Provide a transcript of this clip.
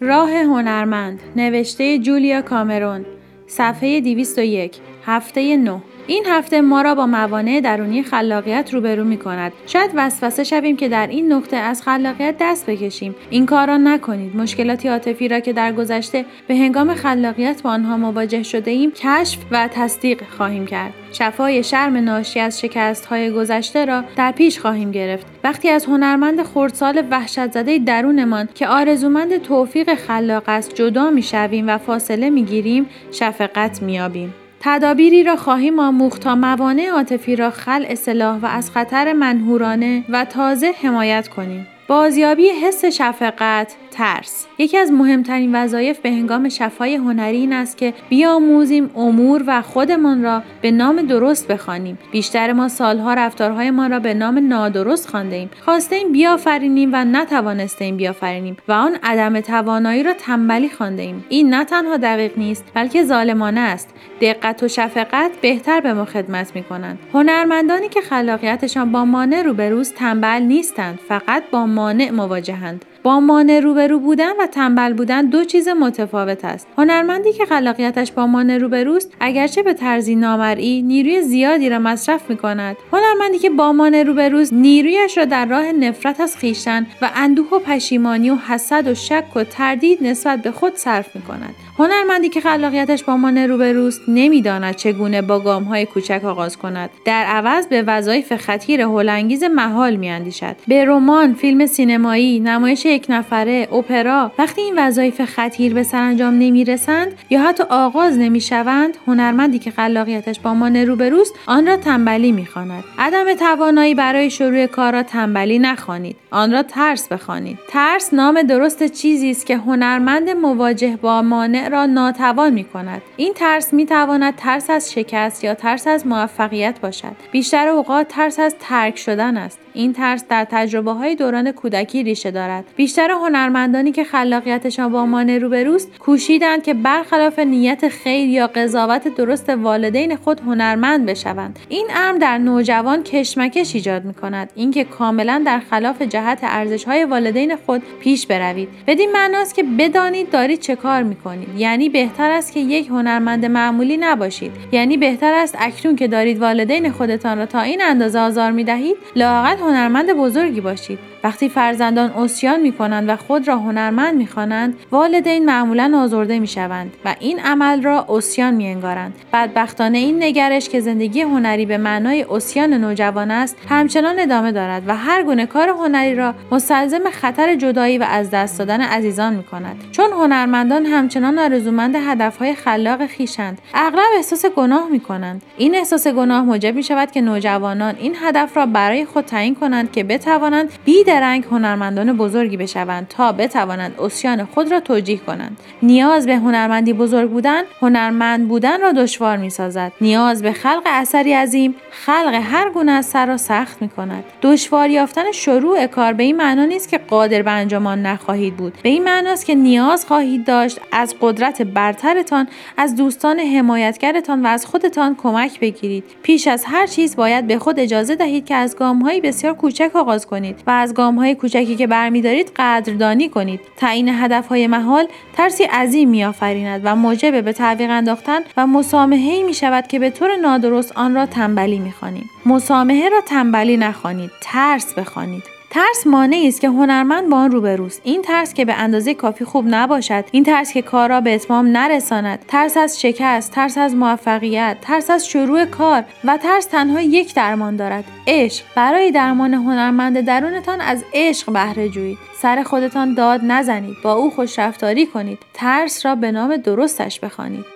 راه هنرمند نوشته جولیا کامرون صفحه 201 هفته 9 این هفته ما را با موانع درونی خلاقیت روبرو می کند. شاید وسوسه شویم که در این نقطه از خلاقیت دست بکشیم. این کار را نکنید. مشکلات عاطفی را که در گذشته به هنگام خلاقیت با آنها مواجه شده ایم کشف و تصدیق خواهیم کرد. شفای شرم ناشی از شکست های گذشته را در پیش خواهیم گرفت. وقتی از هنرمند خردسال وحشت زده درونمان که آرزومند توفیق خلاق است جدا می شویم و فاصله می گیریم شفقت می تدابیری را خواهیم آموخت تا موانع عاطفی را خل اصلاح و از خطر منهورانه و تازه حمایت کنیم. بازیابی حس شفقت ترس. یکی از مهمترین وظایف به هنگام شفای هنری این است که بیاموزیم امور و خودمان را به نام درست بخوانیم. بیشتر ما سالها رفتارهایمان را به نام نادرست خوانده ایم. خواسته ایم بیافرینیم و نتوانسته ایم بیافرینیم و آن عدم توانایی را تنبلی خوانده ایم. این نه تنها دقیق نیست بلکه ظالمانه است. دقت و شفقت بهتر به ما خدمت می کنند هنرمندانی که خلاقیتشان با مانع روبروست تنبل نیستند. فقط با مانع مواجهند با مانع روبرو بودن و تنبل بودن دو چیز متفاوت است. هنرمندی که خلاقیتش با مانع روبروست اگرچه به طرزی نامرئی نیروی زیادی را مصرف می کند هنرمندی که با مانع روبروست نیرویش را در راه نفرت از خویشتن و اندوه و پشیمانی و حسد و شک و تردید نسبت به خود صرف می کند هنرمندی که خلاقیتش با مانع روبروست نمی‌داند چگونه با گامهای کوچک آغاز کند. در عوض به وظایف خطیر هولانگیز محال میاندیشد. به رمان فیلم سینمایی نمایش یک نفره اپرا وقتی این وظایف خطیر به سرانجام نمی‌رسند یا حتی آغاز نمی‌شوند هنرمندی که خلاقیتش با مانع روبروست آن را تنبلی می‌خواند عدم توانایی برای شروع کار را تنبلی نخوانید آن را ترس بخوانید ترس نام درست چیزی است که هنرمند مواجه با مانع را ناتوان می کند. این ترس می تواند ترس از شکست یا ترس از موفقیت باشد. بیشتر اوقات ترس از ترک شدن است. این ترس در تجربه های دوران کودکی ریشه دارد. بیشتر هنرمندانی که خلاقیتشان با مانع روبروست کوشیدند که برخلاف نیت خیر یا قضاوت درست والدین خود هنرمند بشوند. این امر در نوجوان کشمکش ایجاد می کند. اینکه کاملا در خلاف جهت ارزش های والدین خود پیش بروید. بدین معناست که بدانید دارید چه کار می کنید. یعنی بهتر است که یک هنرمند معمولی نباشید یعنی بهتر است اکنون که دارید والدین خودتان را تا این اندازه آزار می دهید لاقل هنرمند بزرگی باشید وقتی فرزندان اسیان می کنند و خود را هنرمند می خوانند والدین معمولا آزرده می شوند و این عمل را اسیان می انگارند بدبختانه این نگرش که زندگی هنری به معنای اسیان نوجوان است همچنان ادامه دارد و هر گونه کار هنری را مستلزم خطر جدایی و از دست دادن عزیزان می کند چون هنرمندان همچنان آرزومند هدفهای خلاق خیشند اغلب احساس گناه می کنند این احساس گناه موجب می شود که نوجوانان این هدف را برای خود تعیین کنند که بتوانند بی رنگ هنرمندان بزرگی بشوند تا بتوانند اسیان خود را توجیه کنند. نیاز به هنرمندی بزرگ بودن هنرمند بودن را دشوار می سازد نیاز به خلق اثری عظیم خلق هر گونه اثر را سخت می کند دشوار یافتن شروع کار به این معنا نیست که قادر به انجام آن نخواهید بود. به این معناست که نیاز خواهید داشت از قدرت برترتان از دوستان حمایتگرتان و از خودتان کمک بگیرید. پیش از هر چیز باید به خود اجازه دهید که از گامهایی بسیار کوچک آغاز کنید و از های کوچکی که برمیدارید قدردانی کنید. تعیین هدفهای محال ترسی عظیم میآفریند و موجب به تعویق انداختن و مسامحه می شود که به طور نادرست آن را تنبلی می‌خوانیم مسامحه را تنبلی نخوانید ترس بخوانید. ترس مانعی است که هنرمند با آن روبروست این ترس که به اندازه کافی خوب نباشد. این ترس که کار را به اتمام نرساند. ترس از شکست ترس از موفقیت ترس از شروع کار و ترس تنها یک درمان دارد. عشق. برای درمان هنرمند درونتان از عشق بهره جویید. سر خودتان داد نزنید. با او خوشرفتاری کنید. ترس را به نام درستش بخوانید.